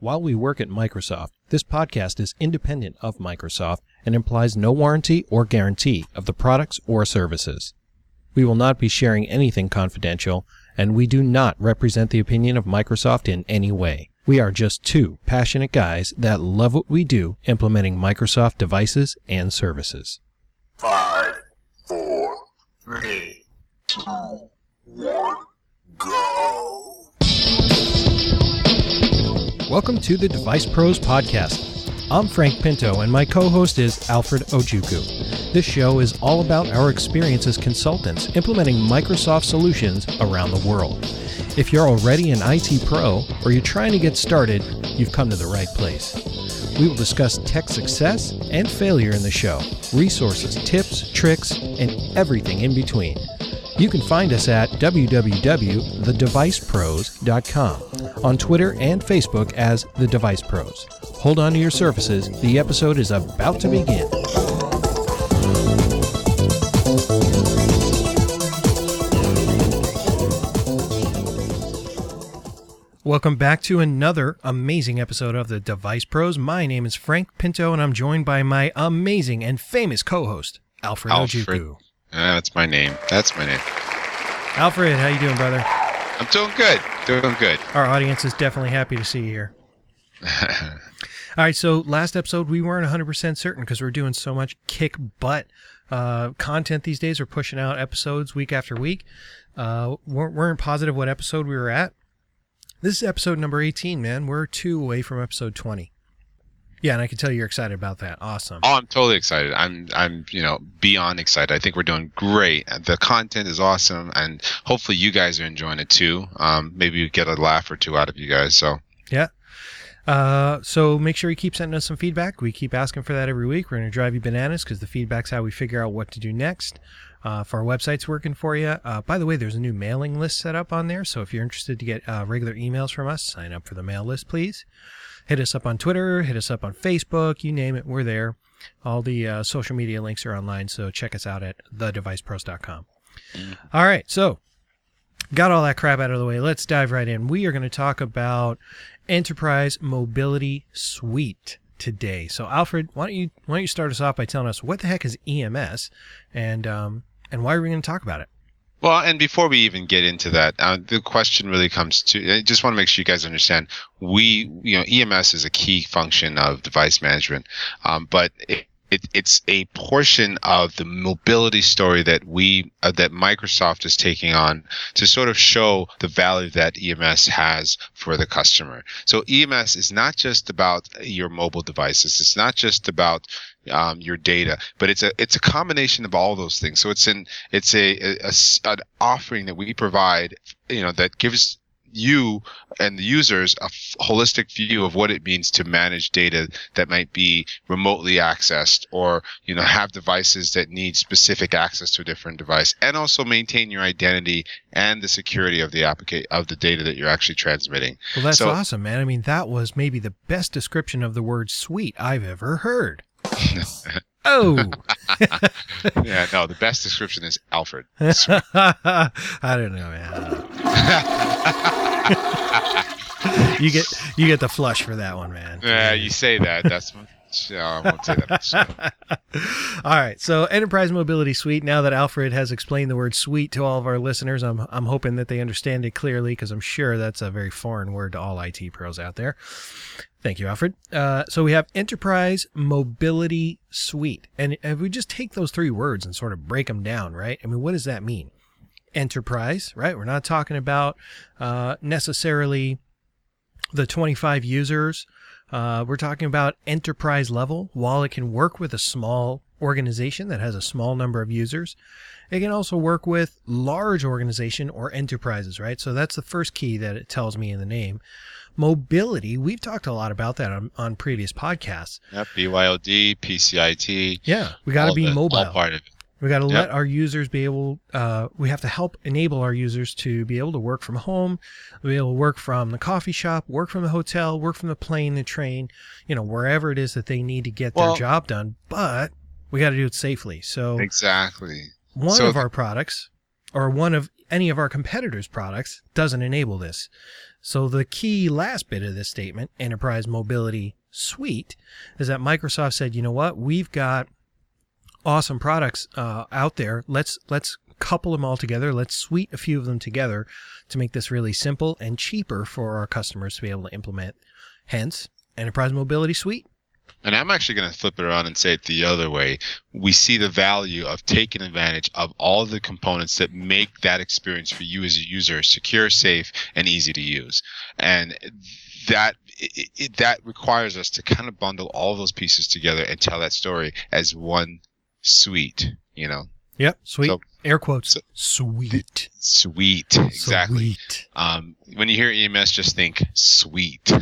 While we work at Microsoft, this podcast is independent of Microsoft and implies no warranty or guarantee of the products or services. We will not be sharing anything confidential, and we do not represent the opinion of Microsoft in any way. We are just two passionate guys that love what we do implementing Microsoft devices and services. Five, four, three, two, one, go. Welcome to the Device Pros Podcast. I'm Frank Pinto, and my co host is Alfred Ojukwu. This show is all about our experience as consultants implementing Microsoft solutions around the world. If you're already an IT pro or you're trying to get started, you've come to the right place. We will discuss tech success and failure in the show, resources, tips, tricks, and everything in between. You can find us at www.thedevicepros.com, on Twitter and Facebook as The Device Pros. Hold on to your surfaces, the episode is about to begin. Welcome back to another amazing episode of the Device Pros. My name is Frank Pinto, and I'm joined by my amazing and famous co-host, Alfred, Alfred. Ojukwu. Uh, that's my name. That's my name. Alfred, how you doing, brother? I'm doing good. Doing good. Our audience is definitely happy to see you here. All right, so last episode we weren't 100% certain because we're doing so much kick butt uh, content these days. We're pushing out episodes week after week. Uh, weren't, weren't positive what episode we were at. This is episode number 18, man. We're two away from episode 20. Yeah, and I can tell you're excited about that. Awesome. oh, I'm totally excited. I'm I'm you know beyond excited. I think we're doing great. The content is awesome, and hopefully you guys are enjoying it too. Um, maybe you get a laugh or two out of you guys. So Yeah. Uh, so make sure you keep sending us some feedback. We keep asking for that every week. We're going to drive you bananas because the feedback's how we figure out what to do next. Uh, if our website's working for you. Uh, by the way, there's a new mailing list set up on there. So if you're interested to get uh, regular emails from us, sign up for the mail list, please. Hit us up on Twitter, hit us up on Facebook, you name it, we're there. All the uh, social media links are online, so check us out at thedevicepros.com. All right, so got all that crap out of the way. Let's dive right in. We are going to talk about Enterprise Mobility Suite today. So, Alfred, why don't you why don't you start us off by telling us what the heck is EMS, and um, and why are we going to talk about it? Well, and before we even get into that, uh, the question really comes to I just want to make sure you guys understand we, you know, EMS is a key function of device management, um, but it, it, it's a portion of the mobility story that we, uh, that Microsoft is taking on to sort of show the value that EMS has for the customer. So EMS is not just about your mobile devices. It's not just about um, your data, but it's a it's a combination of all those things. So it's an it's a, a- a an offering that we provide, you know, that gives you and the users a f- holistic view of what it means to manage data that might be remotely accessed or you know have devices that need specific access to a different device and also maintain your identity and the security of the applica- of the data that you're actually transmitting Well, that's So- awesome, man. I mean, that was maybe the best description of the word "sweet" I've ever heard. oh, yeah no the best description is alfred I don't know, man. you get you get the flush for that one, man. yeah you say that that's no, I won't say that. all right, so Enterprise Mobility Suite. Now that Alfred has explained the word "suite" to all of our listeners, I'm I'm hoping that they understand it clearly because I'm sure that's a very foreign word to all IT pros out there. Thank you, Alfred. Uh, so we have Enterprise Mobility Suite, and if we just take those three words and sort of break them down, right? I mean, what does that mean? Enterprise, right? We're not talking about uh, necessarily the 25 users. Uh, we're talking about enterprise level. While it can work with a small organization that has a small number of users, it can also work with large organization or enterprises, right? So that's the first key that it tells me in the name. Mobility, we've talked a lot about that on, on previous podcasts. Yep, BYOD, PCIT. Yeah, we got to be the- mobile. All part of it. We got to Yep. let our users be able, uh, we have to help enable our users to be able to work from home, be able to work from the coffee shop, work from the hotel, work from the plane, the train, you know, wherever it is that they need to get Well- their job done. But we got to do it safely. So Exactly. one so of our products or one of any of our competitors' products doesn't enable this. So the key last bit of this statement, Enterprise Mobility Suite, is that Microsoft said, you know what, we've got awesome products uh, out there. Let's let's couple them all together. Let's suite a few of them together to make this really simple and cheaper for our customers to be able to implement. Hence, Enterprise Mobility Suite. And I'm actually going to flip it around and say it the other way. We see the value of taking advantage of all the components that make that experience for you as a user secure, safe, and easy to use. And that it, it, that requires us to kind of bundle all those pieces together and tell that story as one suite. You know, Yep. Sweet. So- Air quotes. so- sweet. sweet, exactly. Sweet. Um, when you hear EMS, just think sweet.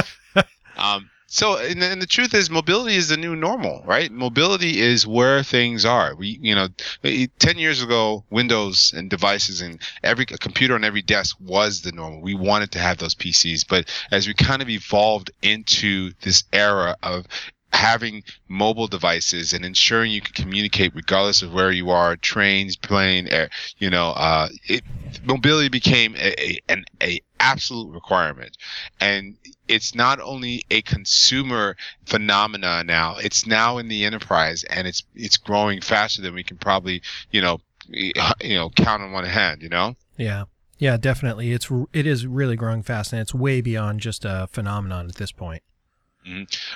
um, so, and the, and the truth is, mobility is the new normal, right? Mobility is where things are. We, you know, eh, ten years ago, Windows and devices and every a computer on every desk was the normal. We wanted to have those PCs, but as we kind of evolved into this era of having mobile devices and ensuring you can communicate regardless of where you are, trains, plane, air, you know, uh, it, mobility became a, a, an a absolute requirement. And it's not only a consumer phenomena now, it's now in the enterprise and it's, it's growing faster than we can probably, you know, you know, count on one hand, you know? Yeah. Yeah, definitely. It's it is really growing fast, and it's way beyond just a phenomenon at this point.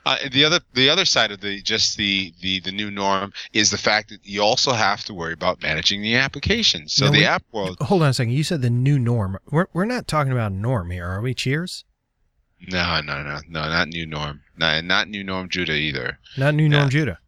Uh, the other the other side of the just the, the the new norm is the fact that you also have to worry about managing the application. So No, the we- app world, Hold on a second. You said the new norm. We're we're not talking about norm here, are we? Cheers. no, no, no, no, not new norm, not not new norm Judah either. Not new norm. Judah.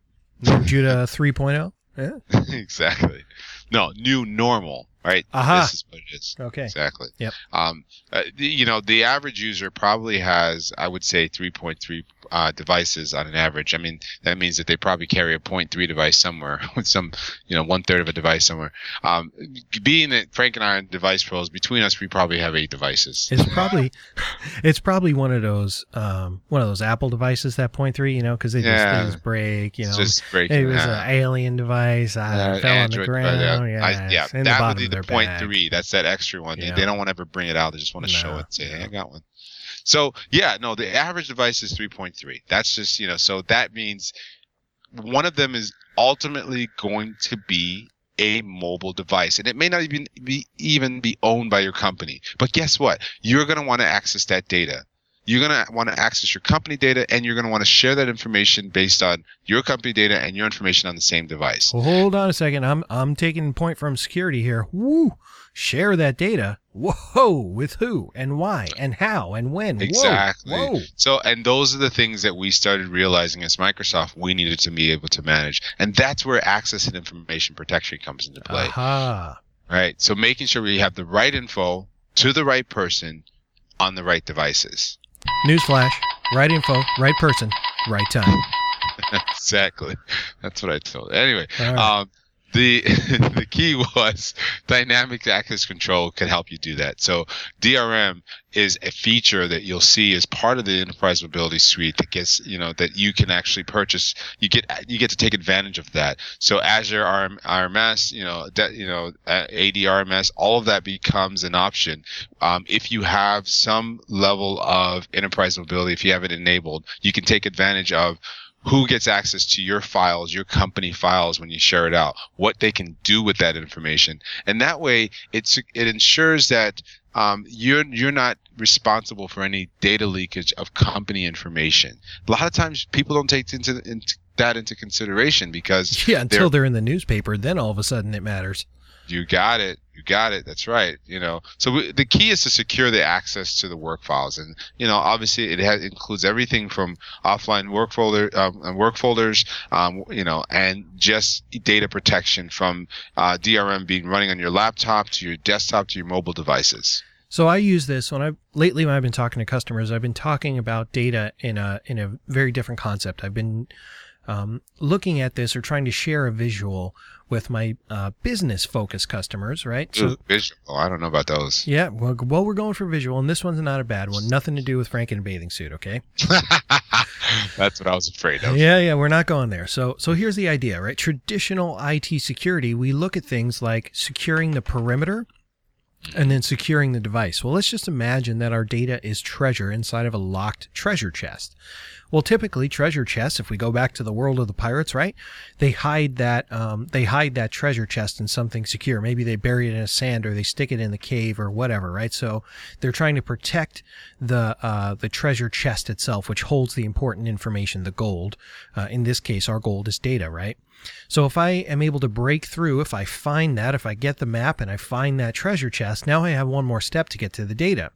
Norm Judah 3.0. Yeah. exactly. No, new normal, right? Aha. This is what it is. Okay. Exactly. Yep. Um, uh, the, you know, the average user probably has, I would say, 3.3 uh, devices on an average. I mean, that means that they probably carry a 0.3 device somewhere with some, you know, one third of a device somewhere. Um, being that Frank and I are device pros, between us, we probably have eight devices. It's probably it's probably one of those um one of those Apple devices that point 0.3, you know, because they just Yeah. things break, you know. Just breaking. it was uh, an alien device. I uh, fell Android, on the ground. yeah, I- yeah, that would be the their point bag. three. That's that extra one. They- Yeah. They don't want to ever bring it out. They just want to show it. Say, hey, no. I got one. So yeah, no, the average device is 3.3. That's just you know, so that means one of them is ultimately going to be a mobile device, and it may not even be even be owned by your company. But guess what? You're going to want to access that data. You're going to want to access your company data, and you're going to want to share that information based on your company data and your information on the same device. Well, hold on a second. I'm I'm taking point from security here. Woo! Share that data. Whoa! With who and why and how and when? Whoa, Exactly. Whoa! So, and those are the things that we started realizing as Microsoft we needed to be able to manage. And that's where access and information protection comes into play. Aha! Right. So making sure we have the right info to the right person on the right devices. Newsflash: right info, right person, right time. exactly. That's what I told. Anyway, right. um, the the key was dynamic access control could help you do that. So DRM is a feature that you'll see as part of the enterprise mobility suite that gets you know that you can actually purchase. You get you get to take advantage of that. So Azure RM, RMS, you know that you know uh, ADRMS, all of that becomes an option um, if you have some level of enterprise mobility. If you have it enabled, you can take advantage of who gets access to your files, your company files when you share it out, what they can do with that information, and that way it's it ensures that um, you're you're not responsible for any data leakage of company information. A lot of times people don't take into, into that into consideration because yeah, until they're- they're in the newspaper, then all of a sudden it matters. You got it. You got it. That's right. You know, so we, the key is to secure the access to the work files, and you know, obviously, it has includes everything from offline work folder um, and work folders, um, you know, and just data protection from uh, DRM being running on your laptop to your desktop to your mobile devices. So I use this when I lately when I've been talking to customers, I've been talking about data in a in a very different concept. I've been um, looking at this or trying to share a visual with my uh, business focused customers, right? So, Ooh, visual. I don't know about those. Yeah, well, well, we're going for visual, and this one's not a bad one. Nothing to do with Frank in a bathing suit, okay? That's what I was afraid of. Yeah, yeah, we're not going there. So, so here's the idea, right? Traditional IT security, we look at things like securing the perimeter and then securing the device. Well, let's just imagine that our data is treasure inside of a locked treasure chest. Well, typically treasure chests, if we go back to the world of the pirates, right? They hide that, um, they hide that treasure chest in something secure. Maybe they bury it in a sand or they stick it in the cave or whatever, right? So they're trying to protect the, uh, the treasure chest itself, which holds the important information, the gold. Uh, in this case, our gold is data, right? So if I am able to break through, if I find that, if I get the map and I find that treasure chest, now I have one more step to get to the data.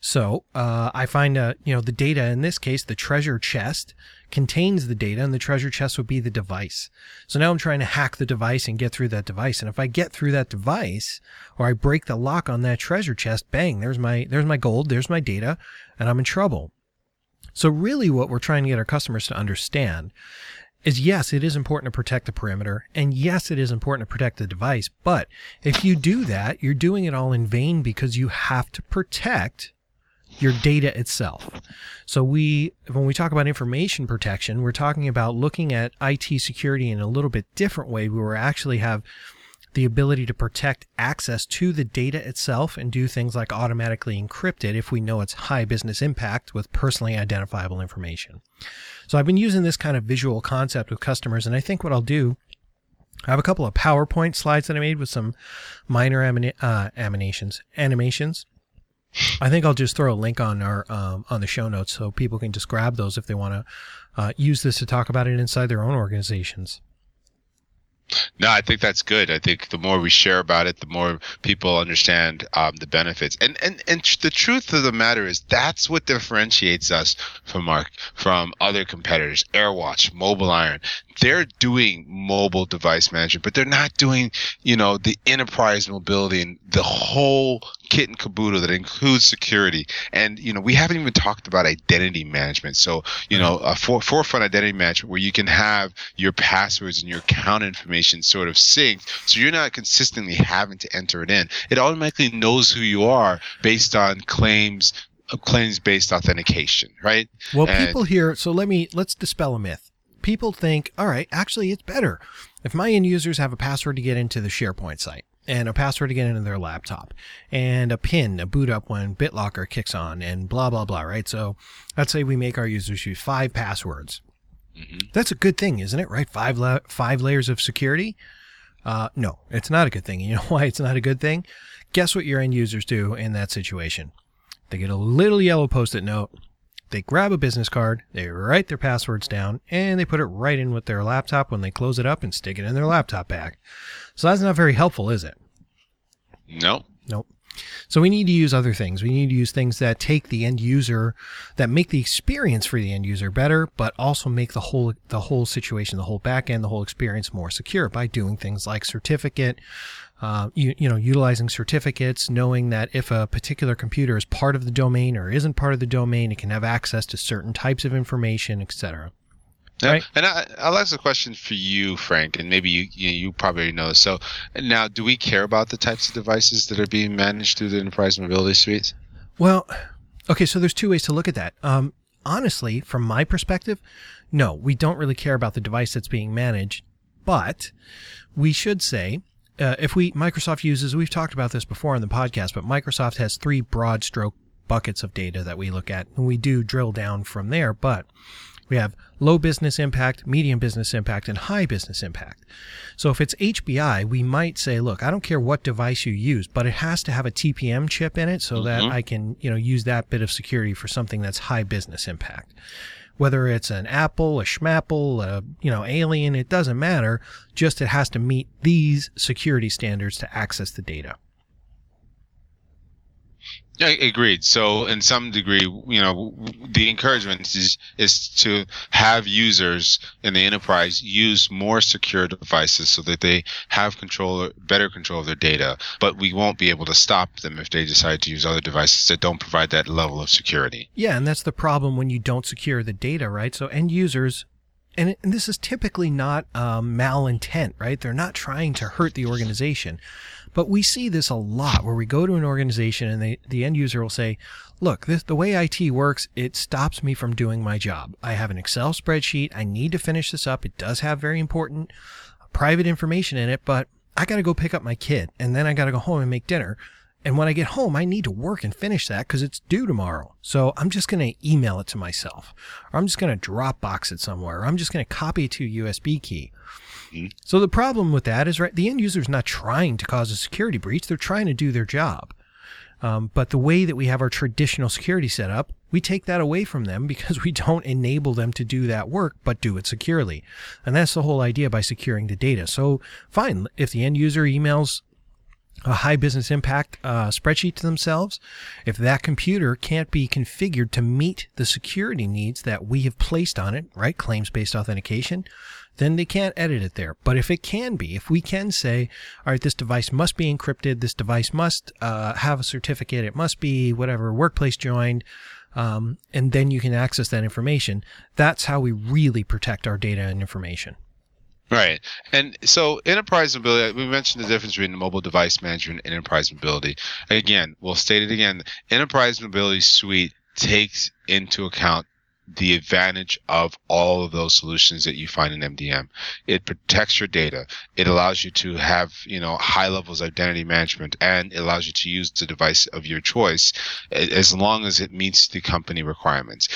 So uh, I find, uh, you know, the data in this case, the treasure chest contains the data, and the treasure chest would be the device. So now I'm trying to hack the device and get through that device. And if I get through that device, or I break the lock on that treasure chest, bang, there's my there's my gold, there's my data, and I'm in trouble. So really, what we're trying to get our customers to understand is yes, it is important to protect the perimeter, and yes, it is important to protect the device. But if you do that, you're doing it all in vain because you have to protect your data itself. So we, when we talk about information protection, we're talking about looking at IT security in a little bit different way. We will actually have the ability to protect access to the data itself and do things like automatically encrypt it if we know it's high business impact with personally identifiable information. So I've been using this kind of visual concept with customers, and I think what I'll do I have a couple of PowerPoint slides that I made with some minor uh, animations. Animations. I think I'll just throw a link on our um, on the show notes so people can just grab those if they want to uh, use this to talk about it inside their own organizations. No, I think that's good. I think the more we share about it, the more people understand um, the benefits. And and and the truth of the matter is that's what differentiates us from our from other competitors. AirWatch, Mobile Iron, they're doing mobile device management, but they're not doing you know the enterprise mobility and the whole kit and caboodle that includes security. And you know we haven't even talked about identity management. So you know a for, forefront identity management where you can have your passwords and your account information sort of synced, so you're not consistently having to enter it in. It automatically knows who you are based on claims claims based authentication, right? Well, and, people here, so let me let's dispel a myth. People think, all right, actually it's better if my end users have a password to get into the SharePoint site and a password to get into their laptop and a pin, a boot up when BitLocker kicks on and blah, blah, blah, right? So let's say we make our users use five passwords. Mm-hmm. That's a good thing, isn't it? Right? Five, la- five layers of security. Uh, no, it's not a good thing. You know why it's not a good thing? Guess what your end users do in that situation? They get a little yellow post-it note. They grab a business card, they write their passwords down, and they put it right in with their laptop when they close it up and stick it in their laptop bag. So that's not very helpful, is it? No. Nope. So we need to use other things. We need to use things that take the end user, that make the experience for the end user better, but also make the whole the whole situation, the whole back end, the whole experience more secure by doing things like certificate, uh, you, you know, utilizing certificates, knowing that if a particular computer is part of the domain or isn't part of the domain, it can have access to certain types of information, etc. Yeah. Right. And I, I'll ask a question for you, Frank, and maybe you, you, you probably know. This. So now, do we care about the types of devices that are being managed through the enterprise mobility suite? Well, okay. So there's two ways to look at that. Um, honestly, from my perspective, no, we don't really care about the device that's being managed, but we should say uh, if we Microsoft uses, we've talked about this before on the podcast, but Microsoft has three broad stroke buckets of data that we look at, and we do drill down from there. But we have low business impact, medium business impact, and high business impact. So if it's HBI, we might say, look, I don't care what device you use, but it has to have a TPM chip in it so mm-hmm. that I can, you know, use that bit of security for something that's high business impact. Whether it's an Apple, a Schmapple, a, you know, Alien, it doesn't matter. Just it has to meet these security standards to access the data. Agreed. So, in some degree, you know, the encouragement is is to have users in the enterprise use more secure devices so that they have control, better control of their data. But we won't be able to stop them if they decide to use other devices that don't provide that level of security. Yeah, and that's the problem when you don't secure the data, right? So, end users and, and this is typically not um, malintent, right? They're not trying to hurt the organization. But we see this a lot where we go to an organization and they, the end user will say, look, this, the way IT works, it stops me from doing my job. I have an Excel spreadsheet. I need to finish this up. It does have very important private information in it, but I got to go pick up my kid and then I got to go home and make dinner. And when I get home, I need to work and finish that because it's due tomorrow. So I'm just going to email it to myself, or I'm just going to Dropbox it somewhere, or I'm just going to copy it to a USB key. Mm-hmm. So the problem with that is, right, the end user is not trying to cause a security breach. They're trying to do their job. Um, but the way that we have our traditional security set up, we take that away from them because we don't enable them to do that work, but do it securely. And that's the whole idea by securing the data. So fine, if the end user emails a high business impact uh, spreadsheet to themselves, if that computer can't be configured to meet the security needs that we have placed on it, right? Claims based authentication, then they can't edit it there. But if it can be, if we can say, all right, this device must be encrypted, this device must uh, have a certificate, it must be whatever workplace joined, um, and then you can access that information. That's how we really protect our data and information. Right. And so enterprise mobility, we mentioned the difference between mobile device management and enterprise mobility. Again, we'll state it again. Enterprise mobility suite takes into account the advantage of all of those solutions that you find in MDM. It protects your data. It allows you to have, you know, high levels of identity management and it allows you to use the device of your choice as long as it meets the company requirements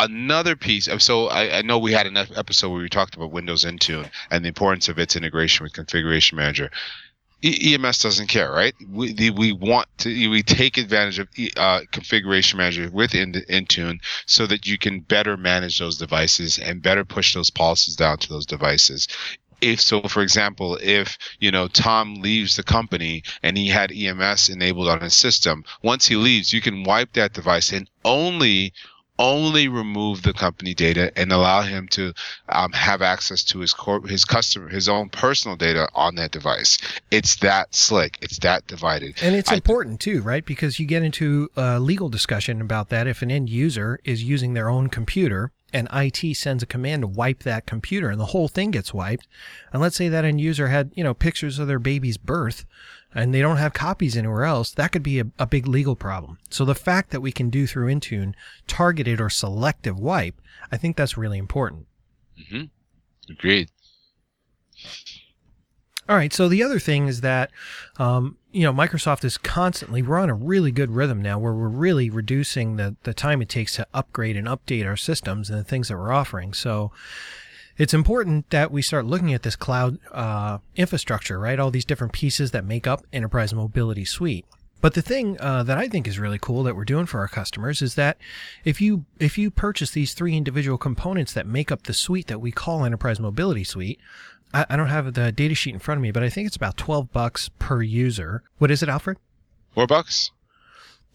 another piece of so I, I, know we had an episode where we talked about Windows Intune and the importance of its integration with Configuration Manager. E- EMS doesn't care, right? We the, we want to we take advantage of uh, Configuration Manager with Intune so that you can better manage those devices and better push those policies down to those devices if so for example if you know tom leaves the company and he had ems enabled on his system once he leaves you can wipe that device and only only remove the company data and allow him to um, have access to his core, his customer, his own personal data on that device. It's that slick. It's that divided. And it's I important too, right? Because you get into a legal discussion about that. If an end user is using their own computer and IT sends a command to wipe that computer and the whole thing gets wiped. And let's say that end user had, you know, pictures of their baby's birth and they don't have copies anywhere else, that could be a, a big legal problem. So the fact that we can do through Intune targeted or selective wipe, I think that's really important. Mm-hmm. Agreed. All right. So the other thing is that, um, you know, Microsoft is constantly, we're on a really good rhythm now where we're really reducing the, the time it takes to upgrade and update our systems and the things that we're offering. So it's important that we start looking at this cloud uh, infrastructure, right? All these different pieces that make up Enterprise Mobility Suite. But the thing uh, that I think is really cool that we're doing for our customers is that if you if you purchase these three individual components that make up the suite that we call Enterprise Mobility Suite, I, I don't have the data sheet in front of me, but I think it's about twelve bucks per user. What is it, Alfred? Four bucks.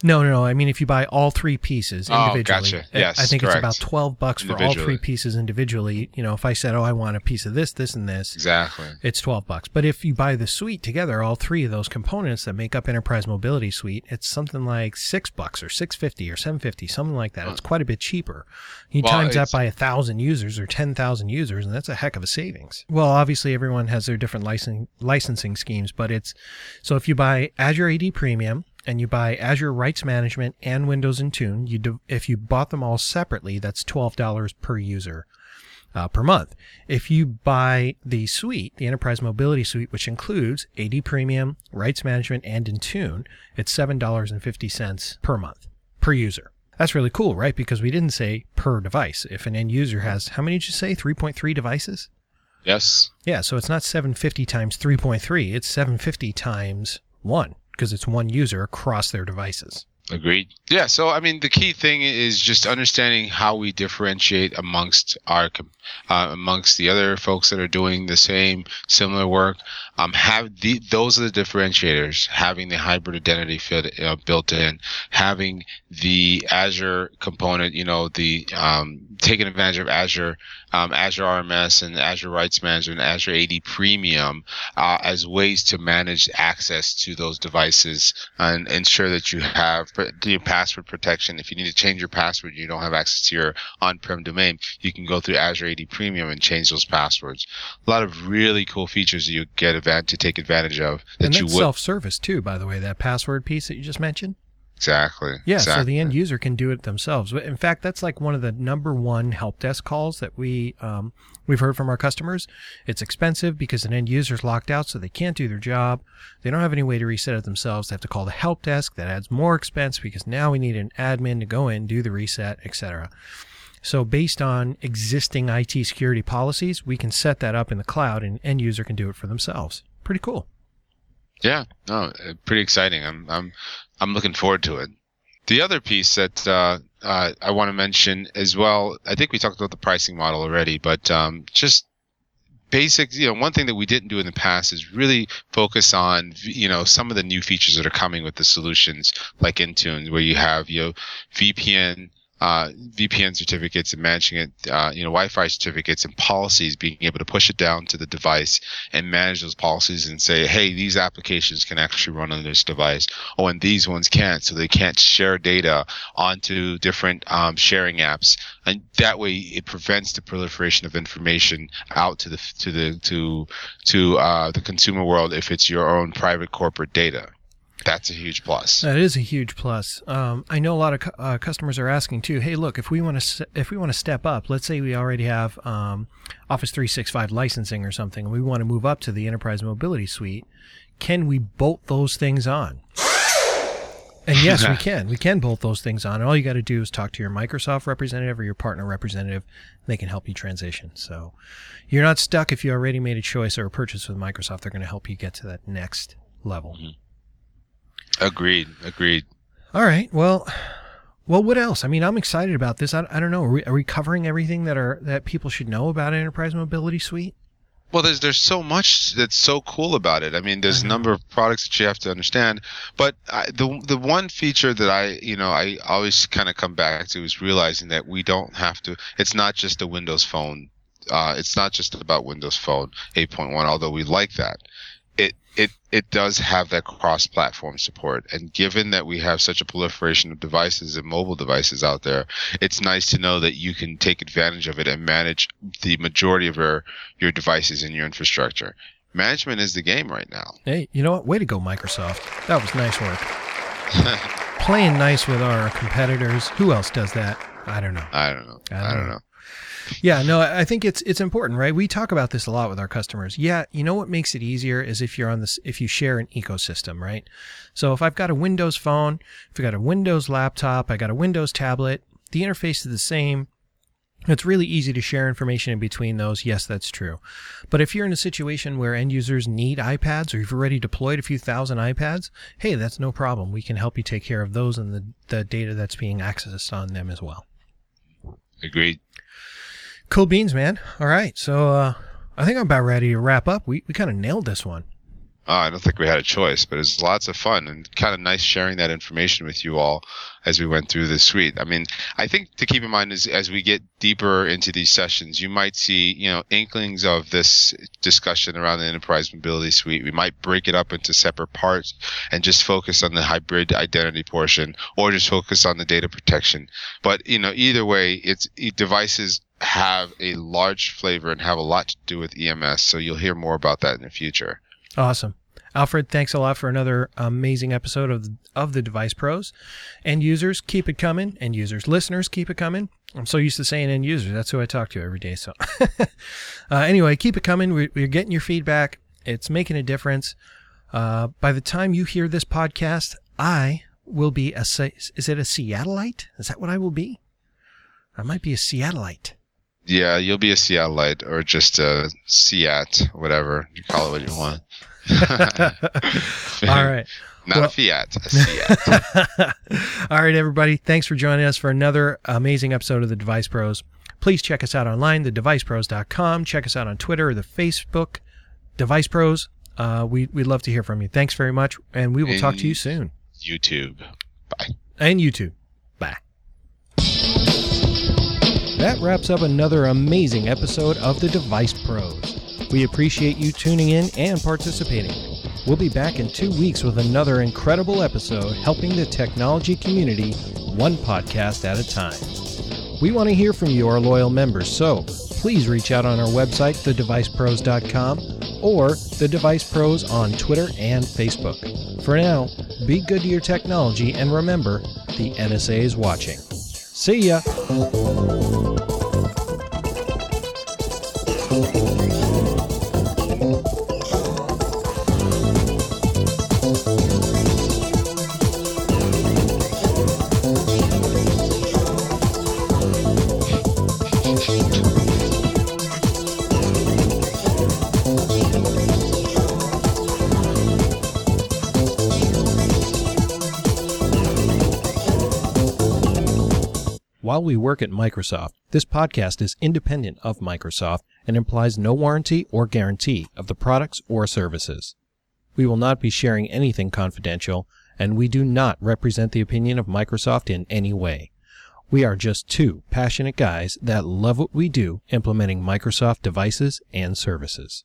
No, no, no. I mean, if you buy all three pieces individually, oh, gotcha. yes, I think correct. it's about twelve bucks for all three pieces individually. You know, if I said, "Oh, I want a piece of this, this, and this," exactly, it's twelve bucks. But if you buy the suite together, all three of those components that make up Enterprise Mobility Suite, it's something like six bucks or six fifty or seven fifty, something like that. It's quite a bit cheaper. You well, times that by a thousand users or ten thousand users, and that's a heck of a savings. Well, obviously, everyone has their different licensing licensing schemes, but it's so if you buy Azure AD Premium and you buy Azure Rights Management and Windows Intune, you do, if you bought them all separately, that's twelve dollars per user uh, per month. If you buy the suite, the Enterprise Mobility Suite, which includes AD Premium, Rights Management, and Intune, it's seven dollars and fifty cents per month per user. That's really cool, right? Because we didn't say per device. If an end user has, how many did you say? 3.3 devices? Yes. Yeah, so it's not 750 times 3.3, it's 750 times 1 because it's one user across their devices. Agreed. Yeah. So, I mean, the key thing is just understanding how we differentiate amongst our, uh, amongst the other folks that are doing the same similar work. Um, have the those are the differentiators. Having the hybrid identity uh, built in, having the Azure component, you know, the um, taking advantage of Azure, um, Azure RMS and Azure Rights Management, and Azure AD Premium uh, as ways to manage access to those devices and ensure that you have your password protection. If you need to change your password, you don't have access to your on-prem domain, you can go through Azure AD Premium and change those passwords. A lot of really cool features you get advantage to take advantage of that and you that's would self-service too, by the way. That password piece that you just mentioned. exactly. Yeah, so the end user can do it themselves. In fact, that's like one of the number one help desk calls that we um, we've heard from our customers. It's expensive because an end user's locked out, so they can't do their job. They don't have any way to reset it themselves. They have to call the help desk. That adds more expense because now we need an admin to go in, do the reset, etc. So based on existing IT security policies, we can set that up in the cloud, and end user can do it for themselves. Pretty cool. Yeah, no, uh, pretty exciting. I'm I'm I'm looking forward to it. The other piece that uh, uh, I want to mention as well, I think we talked about the pricing model already, but um, just basic, you know, one thing that we didn't do in the past is really focus on, you know, some of the new features that are coming with the solutions like Intune, where you have, you know, VPN, uh, VPN certificates and managing it, uh, you know, Wi-Fi certificates and policies, being able to push it down to the device and manage those policies and say, hey, these applications can actually run on this device, oh, and these ones can't, so they can't share data onto different um, sharing apps, and that way it prevents the proliferation of information out to the to the to to uh, the consumer world if it's your own private corporate data. That's a huge plus. That is a huge plus. Um, I know a lot of uh, customers are asking too. Hey, look, if we want to if we want to step up, let's say we already have um, Office 365 licensing or something, and we want to move up to the Enterprise Mobility Suite, can we bolt those things on? And yes, we can. We can bolt those things on. And all you got to do is talk to your Microsoft representative or your partner representative. They can help you transition. So you're not stuck if you already made a choice or a purchase with Microsoft. They're going to help you get to that next level. Agreed. Agreed. All right. Well, well, what else? I mean, I'm excited about this. I, I don't know. Are we, are we covering everything that are that people should know about Enterprise Mobility Suite? Well, there's there's so much that's so cool about it. I mean, there's a number of products that you have to understand. But I, the the one feature that I you know I always kind of come back to is realizing that we don't have to. It's not just a Windows Phone. Uh, it's not just about Windows Phone 8.1, although we like that. It it does have that cross-platform support, and given that we have such a proliferation of devices and mobile devices out there, it's nice to know that you can take advantage of it and manage the majority of your your devices in your infrastructure. Management is the game right now. Hey, you know what? Way to go, Microsoft. That was nice work. Playing nice with our competitors. Who else does that? I don't know. I don't know. I I don't don't, know. know. Yeah, no, I think it's it's important, right? We talk about this a lot with our customers. Yeah, you know what makes it easier is if you're on this if you share an ecosystem, right? So if I've got a Windows phone, if I've got a Windows laptop, I got a Windows tablet, the interface is the same. It's really easy to share information in between those. Yes, that's true. But if you're in a situation where end users need iPads or you've already deployed a few thousand iPads, hey, that's no problem. We can help you take care of those and the, the data that's being accessed on them as well. Agreed. Cool beans, man. All right. So uh, I think I'm about ready to wrap up. We, we kind of nailed this one. Uh, I don't think we had a choice, but it's lots of fun and kind of nice sharing that information with you all as we went through this suite. I mean, I think to keep in mind is as we get deeper into these sessions, you might see, you know, inklings of this discussion around the enterprise mobility suite. We might break it up into separate parts and just focus on the hybrid identity portion or just focus on the data protection. But, you know, either way, it's devices have a large flavor and have a lot to do with EMS. So you'll hear more about that in the future. Awesome. Alfred, thanks a lot for another amazing episode of of the Device Pros. End users, keep it coming. End users, listeners, keep it coming. I'm so used to saying end users. That's who I talk to every day. So, uh, anyway, keep it coming. We're, we're getting your feedback. It's making a difference. Uh, by the time you hear this podcast, I will be a. Is it a Seattleite? Is that what I will be? I might be a Seattleite. Yeah, you'll be a Seattleite or just a Seat, whatever you call it, what you want. All right. Not Well- a Fiat, a Seat. All right, everybody. Thanks for joining us for another amazing episode of the Device Pros. Please check us out online, thedevicepros.com. Check us out on Twitter or the Facebook, Device Pros. Uh, we, we'd love to hear from you. Thanks very much, and we will talk to you soon. YouTube. Bye. And YouTube. That wraps up another amazing episode of the Device Pros. We appreciate you tuning in and participating. We'll be back in two weeks with another incredible episode helping the technology community one podcast at a time. We want to hear from you, our loyal members, so please reach out on our website, thedevicepros.com, or The Device Pros on Twitter and Facebook. For now, be good to your technology and remember, the NSA is watching. See ya! While we work at Microsoft, this podcast is independent of Microsoft and implies no warranty or guarantee of the products or services. We will not be sharing anything confidential, and we do not represent the opinion of Microsoft in any way. We are just two passionate guys that love what we do implementing Microsoft devices and services.